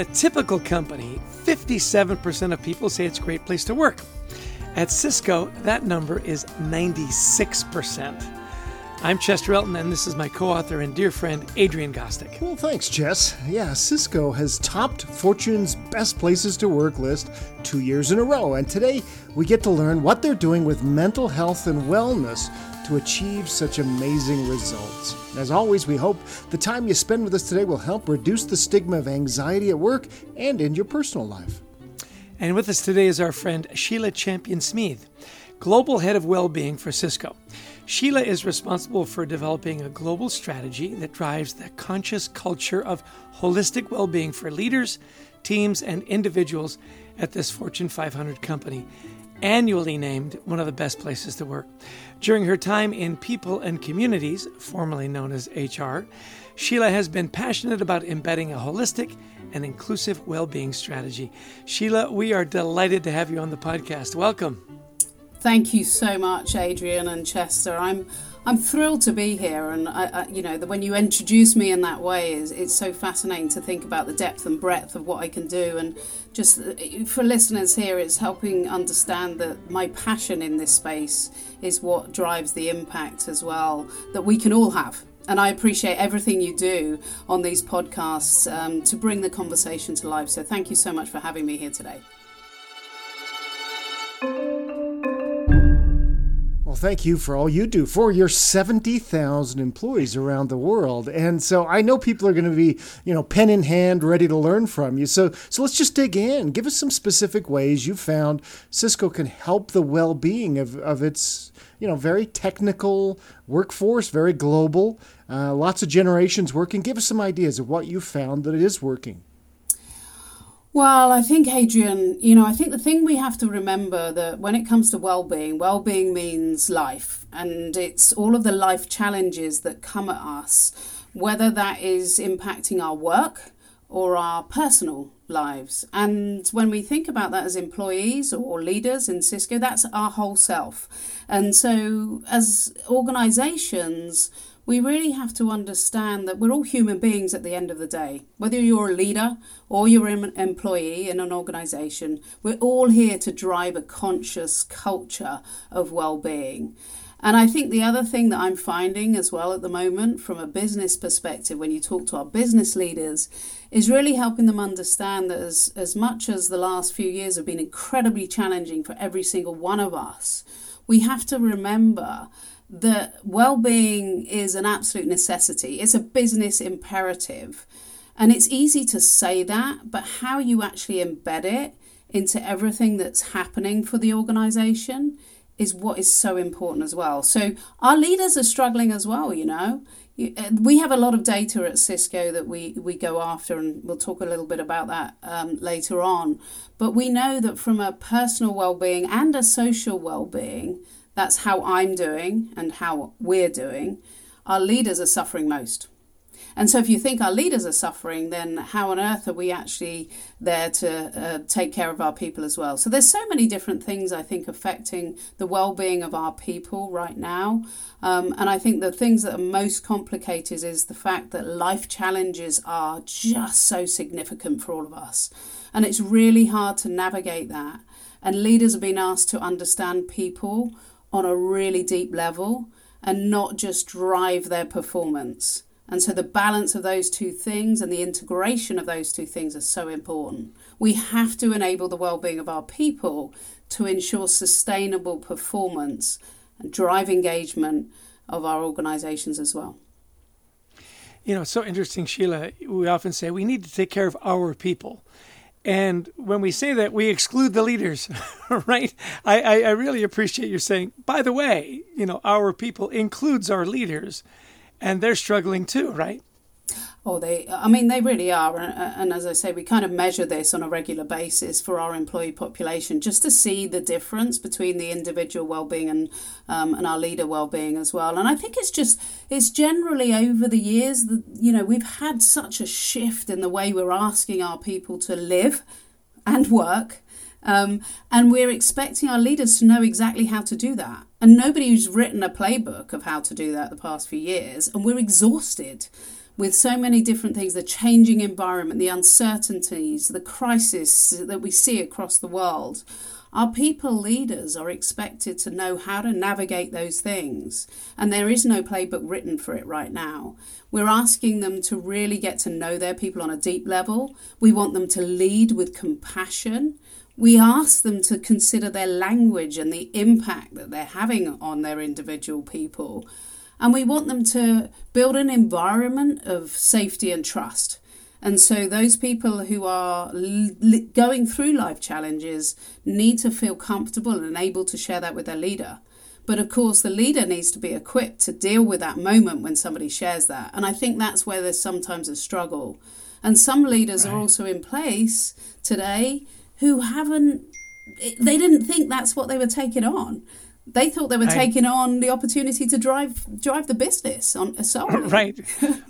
a typical company, 57% of people say it's a great place to work. At Cisco, that number is 96%. I'm Chester Elton, and this is my co author and dear friend, Adrian Gostick. Well, thanks, Chess. Yeah, Cisco has topped Fortune's Best Places to Work list two years in a row, and today we get to learn what they're doing with mental health and wellness to achieve such amazing results. As always, we hope the time you spend with us today will help reduce the stigma of anxiety at work and in your personal life. And with us today is our friend Sheila Champion Smeeth, Global Head of Wellbeing for Cisco. Sheila is responsible for developing a global strategy that drives the conscious culture of holistic well being for leaders, teams, and individuals at this Fortune 500 company, annually named one of the best places to work. During her time in People and Communities, formerly known as HR, Sheila has been passionate about embedding a holistic and inclusive well being strategy. Sheila, we are delighted to have you on the podcast. Welcome. Thank you so much, Adrian and Chester. I'm I'm thrilled to be here, and I, I, you know, the, when you introduce me in that way, is it's so fascinating to think about the depth and breadth of what I can do, and just for listeners here, it's helping understand that my passion in this space is what drives the impact as well that we can all have. And I appreciate everything you do on these podcasts um, to bring the conversation to life. So thank you so much for having me here today. Thank you for all you do for your 70,000 employees around the world. And so I know people are going to be, you know, pen in hand, ready to learn from you. So, so let's just dig in. Give us some specific ways you found Cisco can help the well being of, of its, you know, very technical workforce, very global, uh, lots of generations working. Give us some ideas of what you found that it is working. Well, I think, Adrian, you know, I think the thing we have to remember that when it comes to well being, well being means life, and it's all of the life challenges that come at us, whether that is impacting our work or our personal lives. And when we think about that as employees or leaders in Cisco, that's our whole self. And so, as organizations, we really have to understand that we're all human beings at the end of the day. Whether you're a leader or you're an employee in an organization, we're all here to drive a conscious culture of well being. And I think the other thing that I'm finding as well at the moment, from a business perspective, when you talk to our business leaders, is really helping them understand that as, as much as the last few years have been incredibly challenging for every single one of us, we have to remember that well-being is an absolute necessity. It's a business imperative. And it's easy to say that but how you actually embed it into everything that's happening for the organization is what is so important as well. So our leaders are struggling as well you know. Uh, we have a lot of data at Cisco that we, we go after, and we'll talk a little bit about that um, later on. But we know that from a personal well-being and a social well-being, that's how I'm doing and how we're doing, our leaders are suffering most. And so, if you think our leaders are suffering, then how on earth are we actually there to uh, take care of our people as well? So, there's so many different things I think affecting the well being of our people right now. Um, and I think the things that are most complicated is the fact that life challenges are just so significant for all of us. And it's really hard to navigate that. And leaders have been asked to understand people on a really deep level and not just drive their performance. And so the balance of those two things and the integration of those two things are so important. We have to enable the well-being of our people to ensure sustainable performance and drive engagement of our organizations as well. You know, it's so interesting, Sheila. We often say we need to take care of our people. And when we say that, we exclude the leaders, right? I, I, I, really appreciate you saying, by the way, you know, our people includes our leaders, and they're struggling too, right? Oh, they, I mean, they really are. And, and, as I say, we kind of measure this on a regular basis for our employee population just to see the difference between the individual well-being and, um, and our leader well-being as well. And I think it's just, it's generally over the years that, you know, we've had such a shift in the way we're asking our people to live and work. Um, and we're expecting our leaders to know exactly how to do that. And nobody's written a playbook of how to do that the past few years. And we're exhausted with so many different things the changing environment, the uncertainties, the crisis that we see across the world. Our people leaders are expected to know how to navigate those things, and there is no playbook written for it right now. We're asking them to really get to know their people on a deep level. We want them to lead with compassion. We ask them to consider their language and the impact that they're having on their individual people. And we want them to build an environment of safety and trust. And so, those people who are li- going through life challenges need to feel comfortable and able to share that with their leader. But of course, the leader needs to be equipped to deal with that moment when somebody shares that. And I think that's where there's sometimes a struggle. And some leaders right. are also in place today who haven't, they didn't think that's what they were taking on they thought they were taking on the opportunity to drive drive the business on solely. right.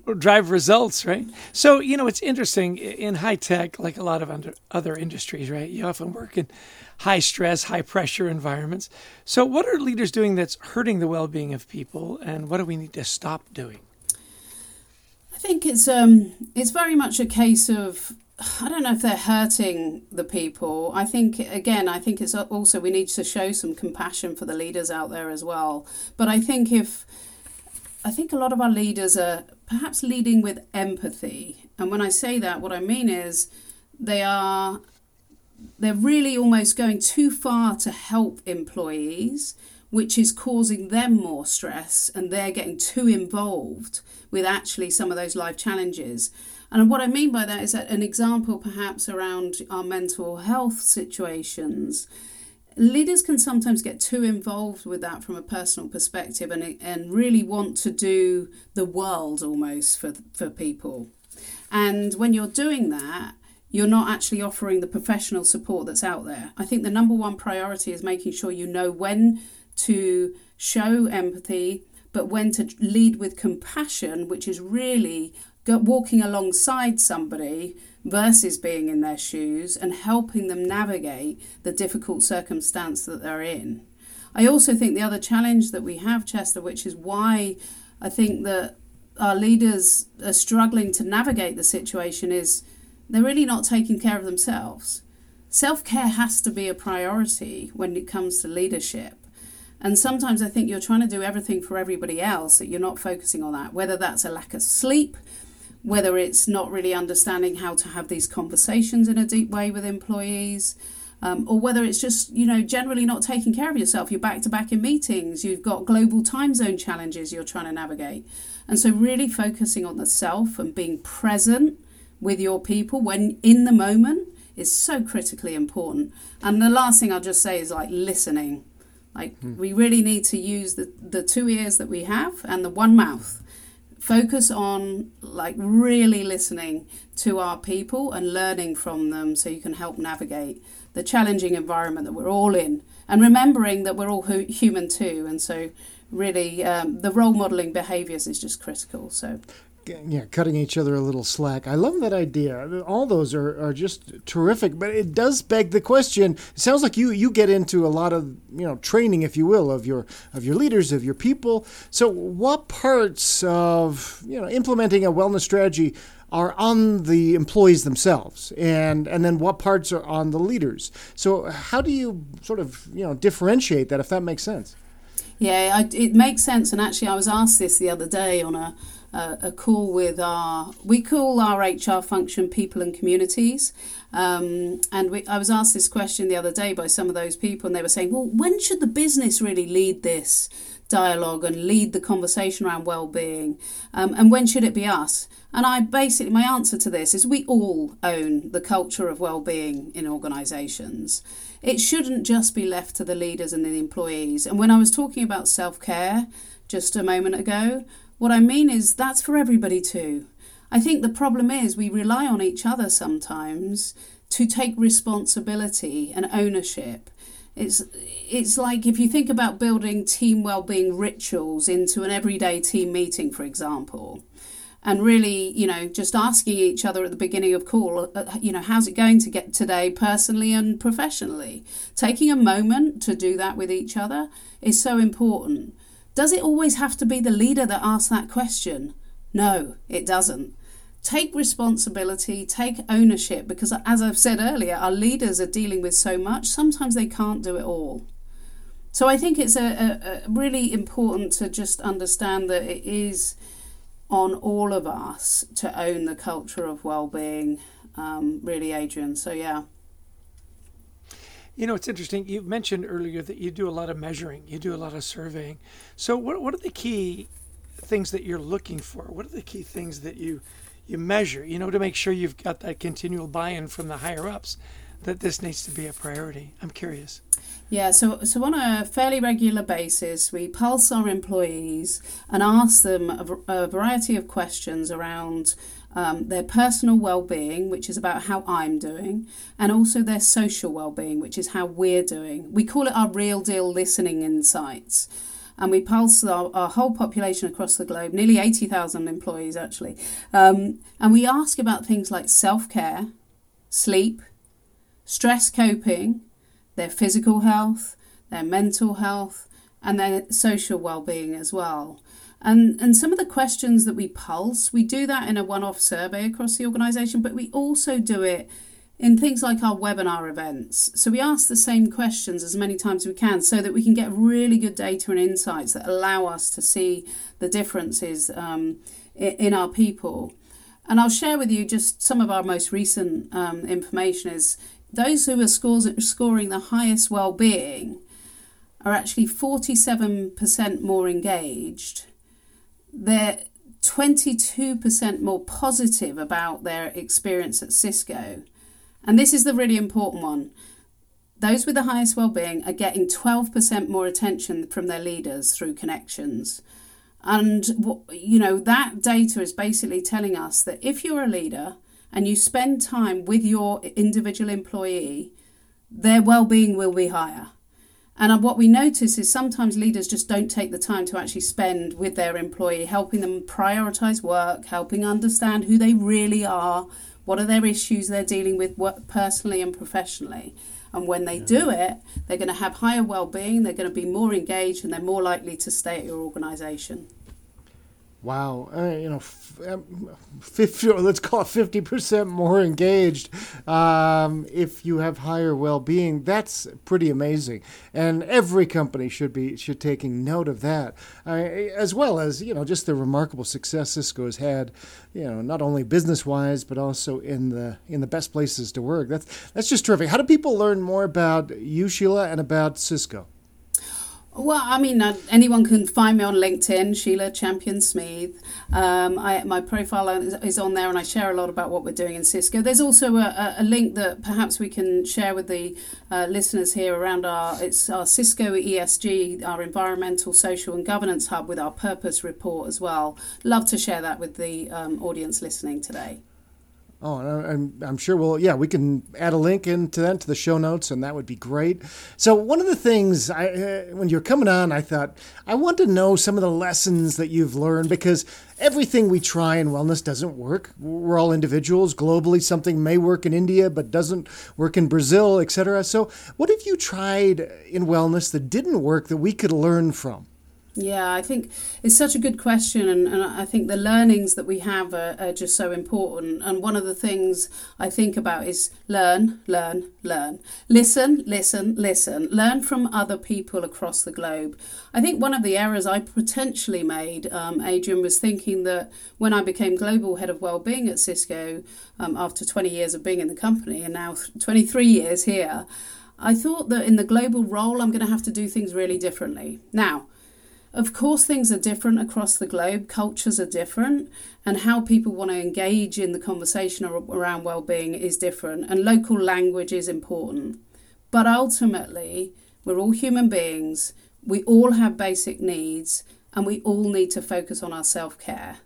Or drive results right? So you know it's interesting in high tech like a lot of under, other industries right you often work in high stress high pressure environments. So what are leaders doing that's hurting the well-being of people and what do we need to stop doing? I think it's um it's very much a case of I don't know if they're hurting the people. I think again, I think it's also we need to show some compassion for the leaders out there as well. But I think if I think a lot of our leaders are perhaps leading with empathy, and when I say that, what I mean is they are they're really almost going too far to help employees, which is causing them more stress, and they're getting too involved with actually some of those life challenges. And what I mean by that is that an example, perhaps, around our mental health situations. Leaders can sometimes get too involved with that from a personal perspective and, and really want to do the world almost for, for people. And when you're doing that, you're not actually offering the professional support that's out there. I think the number one priority is making sure you know when to show empathy, but when to lead with compassion, which is really walking alongside somebody versus being in their shoes and helping them navigate the difficult circumstance that they're in. I also think the other challenge that we have, Chester, which is why I think that our leaders are struggling to navigate the situation, is they're really not taking care of themselves. Self care has to be a priority when it comes to leadership. And sometimes I think you're trying to do everything for everybody else that you're not focusing on that, whether that's a lack of sleep, whether it's not really understanding how to have these conversations in a deep way with employees. Um, or whether it's just you know generally not taking care of yourself. You're back to back in meetings. You've got global time zone challenges you're trying to navigate. And so really focusing on the self and being present with your people when in the moment is so critically important. And the last thing i'll just say is like listening. Like hmm. we really need to use the, the two ears that we have and the one mouth focus on like really listening to our people and learning from them so you can help navigate the challenging environment that we're all in. And remembering that we're all human too and so really um, the role modeling behaviors is just critical so yeah, cutting each other a little slack. I love that idea. All those are, are just terrific, but it does beg the question. It sounds like you you get into a lot of you know training, if you will, of your of your leaders, of your people. So, what parts of you know implementing a wellness strategy are on the employees themselves, and and then what parts are on the leaders? So, how do you sort of you know differentiate that, if that makes sense? Yeah, I, it makes sense. And actually, I was asked this the other day on a uh, a call with our we call our HR function people and communities. Um, and we, I was asked this question the other day by some of those people, and they were saying, "Well, when should the business really lead this dialogue and lead the conversation around well-being, um, and when should it be us?" And I basically my answer to this is we all own the culture of well-being in organisations. It shouldn't just be left to the leaders and the employees. And when I was talking about self-care just a moment ago, what I mean is that's for everybody too. I think the problem is we rely on each other sometimes to take responsibility and ownership. It's it's like if you think about building team well-being rituals into an everyday team meeting, for example, and really, you know, just asking each other at the beginning of call, uh, you know, how's it going to get today, personally and professionally. Taking a moment to do that with each other is so important. Does it always have to be the leader that asks that question? No, it doesn't. Take responsibility, take ownership, because as I've said earlier, our leaders are dealing with so much, sometimes they can't do it all. So I think it's a, a, a really important to just understand that it is on all of us to own the culture of well-being um, really adrian so yeah you know it's interesting you mentioned earlier that you do a lot of measuring you do a lot of surveying. So what, what are the key things that you're looking for? What are the key things that you you measure you know to make sure you've got that continual buy-in from the higher ups that this needs to be a priority? I'm curious. Yeah, so so on a fairly regular basis, we pulse our employees and ask them a, a variety of questions around um, their personal well-being, which is about how I'm doing, and also their social well-being, which is how we're doing. We call it our real deal listening insights. And we pulse our, our whole population across the globe, nearly 80,000 employees actually. Um, and we ask about things like self care, sleep, stress coping, their physical health, their mental health, and their social well-being as well. And and some of the questions that we pulse, we do that in a one-off survey across the organisation, but we also do it in things like our webinar events. So we ask the same questions as many times as we can so that we can get really good data and insights that allow us to see the differences um, in our people. And I'll share with you just some of our most recent um, information is those who are scores, scoring the highest well-being are actually 47% more engaged. They're 22% more positive about their experience at Cisco. And this is the really important one. Those with the highest well-being are getting 12% more attention from their leaders through connections. And you know that data is basically telling us that if you're a leader and you spend time with your individual employee, their well-being will be higher. And uh, what we notice is sometimes leaders just don't take the time to actually spend with their employee, helping them prioritize work, helping understand who they really are, what are their issues they're dealing with personally and professionally. And when they do it, they're going to have higher well-being, they're going to be more engaged, and they're more likely to stay at your organization. Wow, uh, you know, f- um, 50, let's call it 50% more engaged um, if you have higher well-being. That's pretty amazing. And every company should be should taking note of that, uh, as well as, you know, just the remarkable success Cisco has had, you know, not only business-wise, but also in the in the best places to work. That's, that's just terrific. How do people learn more about you, Sheila, and about Cisco? Well, I mean, uh, anyone can find me on LinkedIn, Sheila Champion Smeeth. Um, I, my profile is, is, on there, and I share a lot about what we're doing in Cisco. There's also a, a link that perhaps we can share with the uh, listeners here around our it's our Cisco ESG, our environmental, social, and governance hub, with our purpose report as well. Love to share that with the um, audience listening today. Oh, and I'm sure we'll, yeah, we can add a link into that to the show notes, and that would be great. So, one of the things I, uh, when you're coming on, I thought I want to know some of the lessons that you've learned because everything we try in wellness doesn't work. We're all individuals. Globally, something may work in India but doesn't work in Brazil, etc. So, what have you tried in wellness that didn't work that we could learn from? Yeah, I think it's such a good question, and, and I think the learnings that we have are, are, just so important. And one of the things I think about is learn, learn, learn. Listen, listen, listen. Learn from other people across the globe. I think one of the errors I potentially made, um, Adrian, was thinking that when I became global head of well-being at Cisco um, after 20 years of being in the company and now 23 years here, I thought that in the global role I'm going to have to do things really differently. Now, of course, things are different across the globe, cultures are different, and how people want to engage in the conversation around well-being is different, and local language is important. But ultimately, we're all human beings, we all have basic needs, and we all need to focus on our self-care.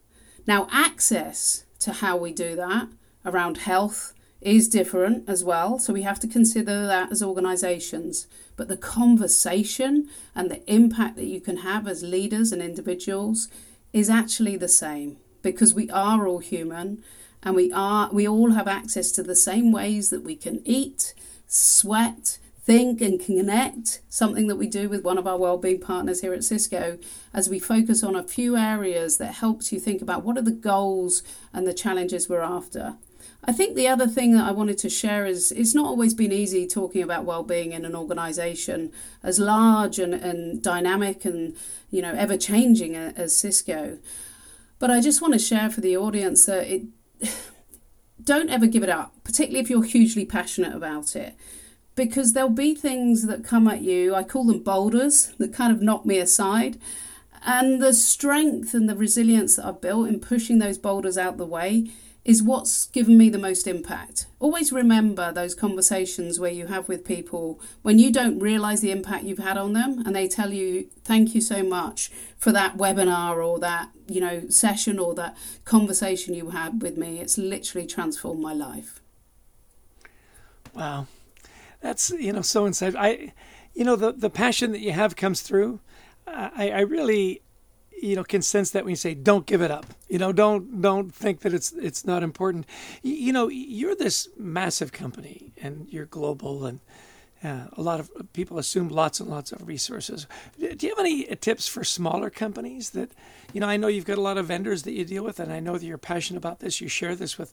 Now, access to how we do that around health is different as well, so we have to consider that as organisations. But the conversation and the impact that you can have as leaders and individuals is actually the same because we are all human and we are we all have access to the same ways that we can eat, sweat, think and connect, something that we do with one of our wellbeing partners here at Cisco, as we focus on a few areas that helps you think about what are the goals and the challenges we're after. I think the other thing that I wanted to share is it's not always been easy talking about well-being in an organization as large and, and dynamic and you know ever changing as Cisco. But I just want to share for the audience that it don't ever give it up, particularly if you're hugely passionate about it. Because there'll be things that come at you, I call them boulders, that kind of knock me aside. And the strength and the resilience that I've built in pushing those boulders out the way is what's given me the most impact. Always remember those conversations where you have with people when you don't realize the impact you've had on them and they tell you thank you so much for that webinar or that, you know, session or that conversation you had with me. It's literally transformed my life. Wow. That's, you know, so inside. I you know the the passion that you have comes through. I, I really you know can sense that when you say don't give it up. You know don't don't think that it's it's not important. You, you know you're this massive company and you're global and uh, a lot of people assume lots and lots of resources. Do you have any tips for smaller companies that you know i know you've got a lot of vendors that you deal with and i know that you're passionate about this. You share this with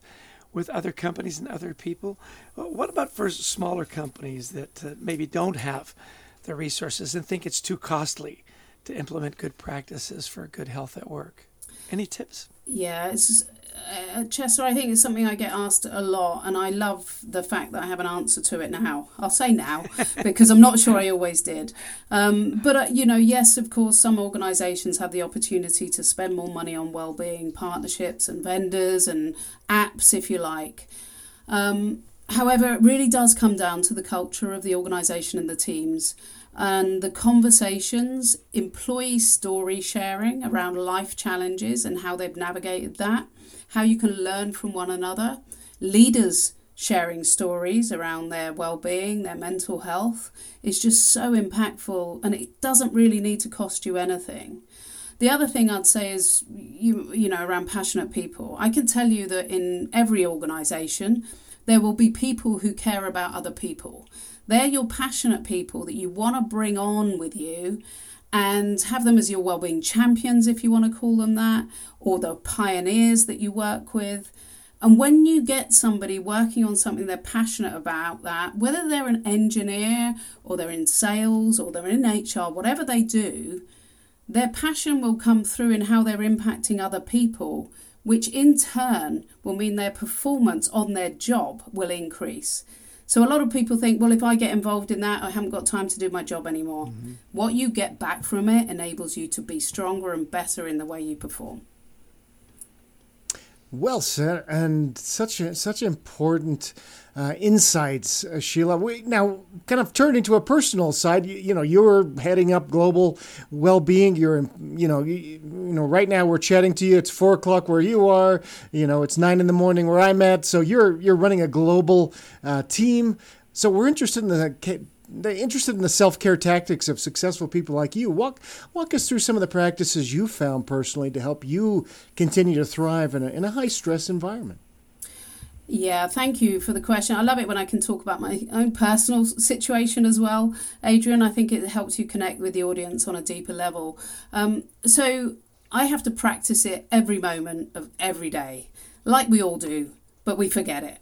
with other companies and other people. What about for smaller companies that uh, maybe don't have the resources and think it's too costly to implement good practices for good health at work. Any tips? Yeah, it's, uh, Chester, I think it's something I get asked a lot, and I love the fact that I have an answer to it now. I'll say now because I'm not sure I always did. Um, but, uh, you know, yes, of course, some organisations have the opportunity to spend more money on well-being partnerships and vendors and apps, if you like. Um, however, it really does come down to the culture of the organisation and the teams and the conversations, employee story sharing around life challenges and how they've navigated that, how you can learn from one another, leaders sharing stories around their well-being, their mental health is just so impactful and it doesn't really need to cost you anything. The other thing I'd say is you you know around passionate people. I can tell you that in every organization there will be people who care about other people. They're your passionate people that you want to bring on with you and have them as your well-being champions if you want to call them that or the pioneers that you work with and when you get somebody working on something they're passionate about that whether they're an engineer or they're in sales or they're in HR whatever they do their passion will come through in how they're impacting other people which in turn will mean their performance on their job will increase so a lot of people think, well, if I get involved in that, I haven't got time to do my job anymore. Mm-hmm. What you get back from it enables you to be stronger and better in the way you perform. Well said, and such a, such important uh, insights, uh, Sheila. We, now, kind of turning into a personal side, you, you, know, you're heading up global well-being. You're, you know, you, you, know, right now we're chatting to you. It's four o'clock where you are. You know, it's nine in the morning where I'm at. So you're you're running a global uh, team. So we're interested in the interested in the self-care tactics of successful people like you. Walk walk us through some of the practices you found personally to help you continue to thrive in a, in a high stress environment. Yeah, thank you for the question. I love it when I can talk about my own personal situation as well, Adrian. I think it helps you connect with the audience on a deeper level. Um, so I have to practice it every moment of every day, like we all do, but we forget it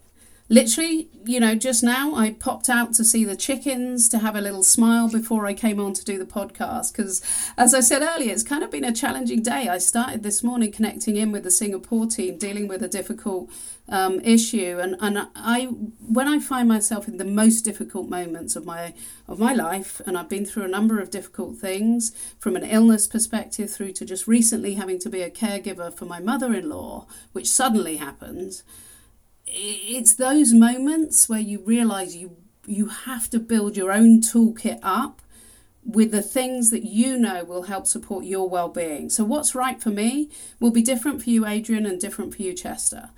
literally, you know, just now I popped out to see the chickens to have a little smile before I came on to do the podcast. Because, as I said earlier, it's kind of been a challenging day. I started this morning connecting in with the Singapore team, dealing with a difficult um, issue, and and I when I find myself in the most difficult moments of my of my life, and I've been through a number of difficult things from an illness perspective through to just recently having to be a caregiver for my mother-in-law, which suddenly happened it's those moments where you realize you you have to build your own toolkit up with the things that you know will help support your well-being. So what's right for me will be different for you Adrian and different for you Chester.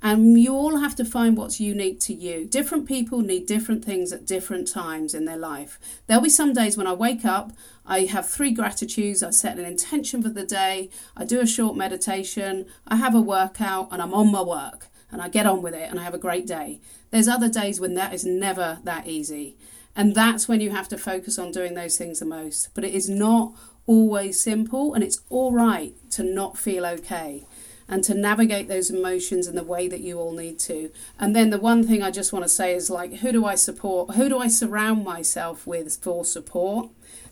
And you all have to find what's unique to you. Different people need different things at different times in their life. There'll be some days when I wake up, I have three gratitudes, I set an intention for the day, I do a short meditation, I have a workout, and I'm on my work and I get on with it and I have a great day. There's other days when that is never that easy. And that's when you have to focus on doing those things the most. But it is not always simple, and it's all right to not feel okay and to navigate those emotions in the way that you all need to. And then the one thing I just want to say is like, who do I support? Who do I surround myself with for support?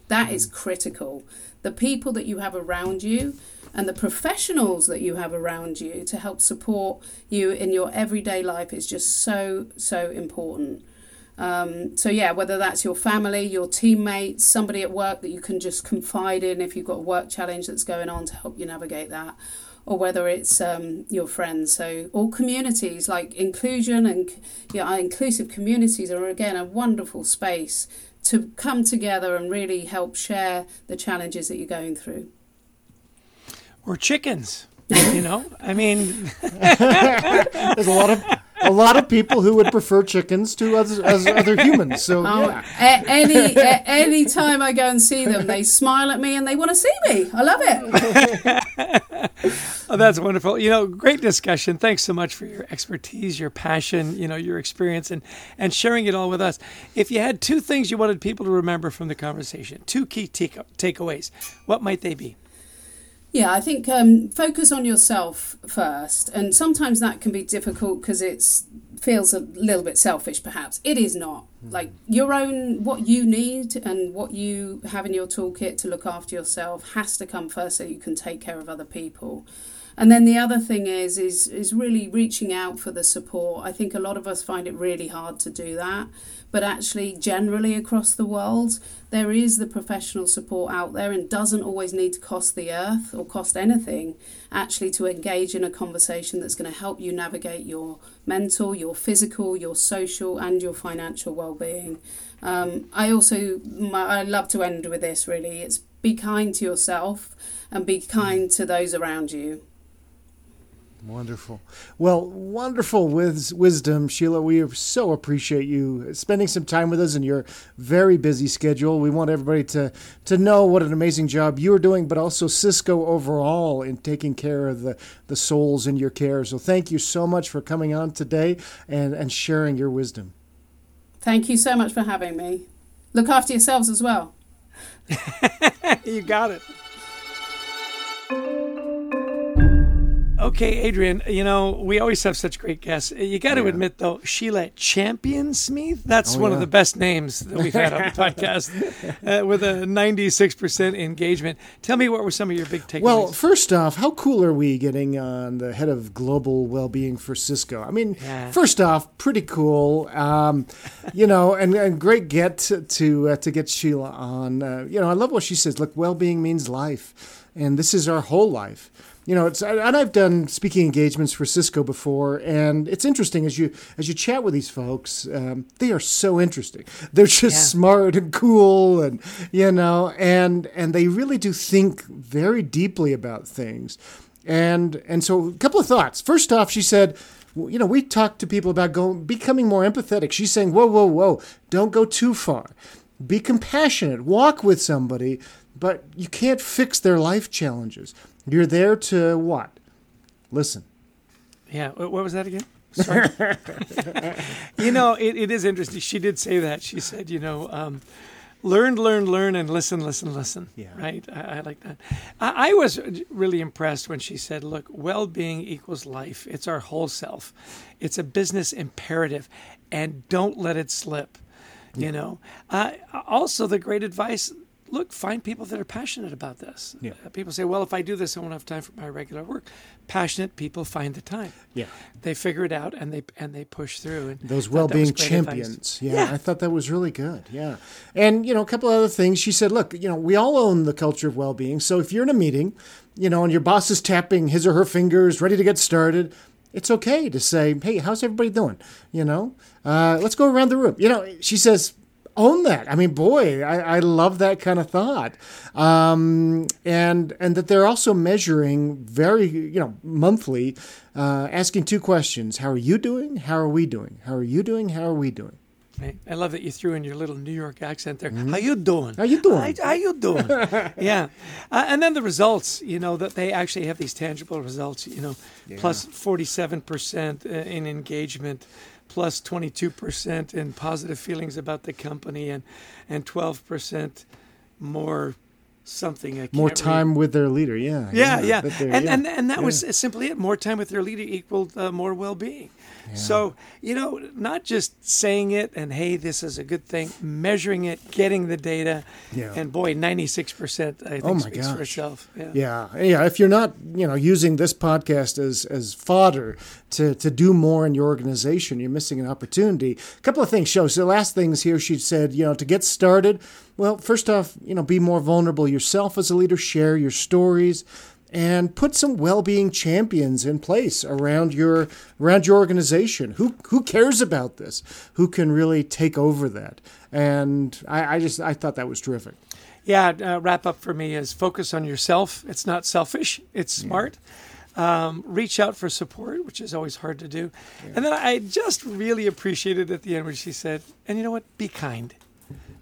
That is critical. The people that you have around you and the professionals that you have around you to help support you in your everyday life is just so, so important. Um, so yeah, whether that's your family, your teammates, somebody at work that you can just confide in if you've got a work challenge that's going on to help you navigate that, or whether it's um, your friends. So all communities like inclusion and yeah, inclusive communities are again a wonderful space to come together and really help share the challenges that you're going through. Or chickens, you know. I mean, there's a lot of a lot of people who would prefer chickens to as, as other humans. So oh, yeah. a- any a- any time I go and see them, they smile at me and they want to see me. I love it. oh, that's wonderful. You know, great discussion. Thanks so much for your expertise, your passion, you know, your experience, and and sharing it all with us. If you had two things you wanted people to remember from the conversation, two key take- takeaways, what might they be? Yeah, I think um, focus on yourself first, and sometimes that can be difficult because it feels a little bit selfish. Perhaps it is not. Mm. Like your own, what you need and what you have in your toolkit to look after yourself has to come first, so you can take care of other people. And then the other thing is is is really reaching out for the support. I think a lot of us find it really hard to do that, but actually generally across the world there is the professional support out there and doesn't always need to cost the earth or cost anything actually to engage in a conversation that's going to help you navigate your mental, your physical, your social and your financial well-being. Um, I also my, I love to end with this really. It's be kind to yourself and be kind to those around you. Wonderful. Well, wonderful with wisdom, Sheila. We so appreciate you spending some time with us in your very busy schedule. We want everybody to to know what an amazing job you are doing, but also Cisco overall in taking care of the, the souls in your care. So thank you so much for coming on today and, and sharing your wisdom. Thank you so much for having me. Look after yourselves as well. you got it. Okay, Adrian, you know, we always have such great guests. You got to yeah. admit, though, Sheila Champion Smeeth, that's oh, one yeah. of the best names that we've had on the podcast uh, with a 96% engagement. Tell me what were some of your big takeaways? Well, first off, how cool are we getting on the head of global well being for Cisco? I mean, yeah. first off, pretty cool. Um, you know, and, and great get to, to, uh, to get Sheila on. Uh, you know, I love what she says. Look, well being means life, and this is our whole life you know, it's and I've done speaking engagements for Cisco before, and it's interesting as you as you chat with these folks. Um, they are so interesting. They're just yeah. smart and cool, and you know, and and they really do think very deeply about things. And and so a couple of thoughts. First off, she said, you know, we talk to people about going becoming more empathetic. She's saying, whoa, whoa, whoa, don't go too far. Be compassionate. Walk with somebody, but you can't fix their life challenges. You're there to what? Listen. Yeah. What was that again? Sorry. you know, it, it is interesting. She did say that. She said, you know, um, learn, learn, learn, and listen, listen, listen. Yeah. Right. I, I like that. I, I, was really impressed when she said, look, well being equals life. It's our whole self, it's a business imperative, and don't let it slip. Yeah. You know, uh, also, the great advice look, find people that are passionate about this. Yeah. Uh, people say, well, if I do this, I won't have time for my regular work. Passionate people find the time. Yeah. They figure it out and they and they push through. And Those well-being champions. Yeah, yeah, I thought that was really good. Yeah. And, you know, a couple other things. She said, look, you know, we all own the culture of well-being. So if you're in a meeting, you know, and your boss is tapping his or her fingers, ready to get started, it's okay to say, hey, how's everybody doing? You know, uh, let's go around the room. You know, she says, own that. I mean, boy, I, I love that kind of thought, um, and and that they're also measuring very, you know, monthly, uh, asking two questions: How are you doing? How are we doing? How are you doing? How are we doing? I love that you threw in your little New York accent there. Mm-hmm. How you doing? How you doing? How, how you doing? yeah, uh, and then the results. You know that they actually have these tangible results. You know, yeah. plus forty-seven percent uh, in engagement plus 22% in positive feelings about the company and and 12% more something. I More time with their leader. Yeah. Yeah, yeah, but and, yeah, and and that yeah. was simply it. More time with their leader equaled uh, more So you know, not just saying it and hey, this is a good thing. Measuring it, getting the data, Yeah. and boy, ninety-six percent I think Oh my speaks for gosh. itself. Yeah. Yeah, yeah. If you're not, you know, using this podcast as as fodder to to do more in your organization, you're missing an opportunity. A couple of things show. So the last things here, she said, you know, to get started. Well, first off, you know, be more vulnerable yourself as a leader. Share your stories. And put some well-being champions in place around your around your organization. Who who cares about this? Who can really take over that? And I, I just I thought that was terrific. Yeah, uh, wrap up for me is focus on yourself. It's not selfish, it's smart. Um, reach out for support, which is always hard to do. And then I just really appreciated at the end when she said, and you know what? Be kind.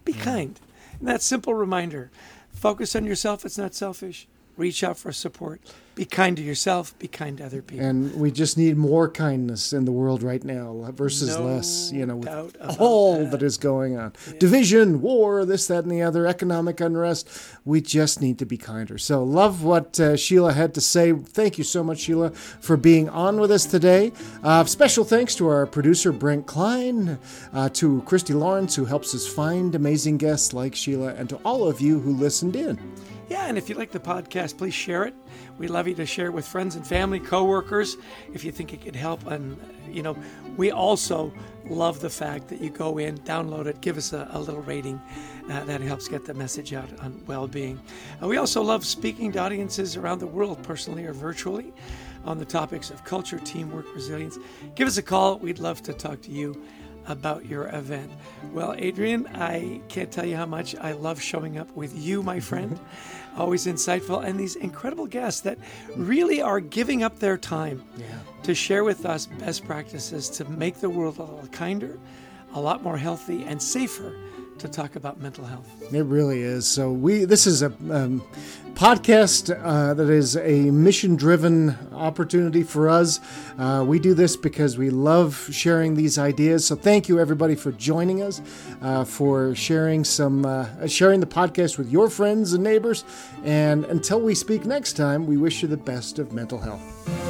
Be kind. And that simple reminder focus on yourself. It's not selfish. Reach out for support. Be kind to yourself. Be kind to other people. And we just need more kindness in the world right now versus No less, you know, with all that. that is going on. Division, war, this, that, and the other, economic unrest. We just need to be kinder. So, love what uh, Sheila had to say. Thank you so much, Sheila, for being on with us today. Uh, special thanks to our producer, Brent Klein, uh, to Christy Lawrence, who helps us find amazing guests like Sheila, and to all of you who listened in. Yeah, and if you like the podcast, please share it. We love you to share it with friends and family, coworkers, if you think it could help. And you know, we also love the fact that you go in, download it, give us a, a little rating. Uh, that helps get the message out on well-being. Uh, we also love speaking to audiences around the world, personally or virtually, on the topics of culture, teamwork, resilience. Give us a call. We'd love to talk to you about your event. Well, Adrian, I can't tell you how much I love showing up with you, my friend. Always insightful, and these incredible guests that really are giving up their time to share with us best practices to make the world a little kinder, a lot more healthy, and safer to talk about mental health. It really is. So we this is a um, podcast uh, that is a mission-driven opportunity for us. Uh, we do this because we love sharing these ideas. So thank you everybody for joining us, uh, for sharing some uh, sharing the podcast with your friends and neighbors. And until we speak next time, we wish you the best of mental health.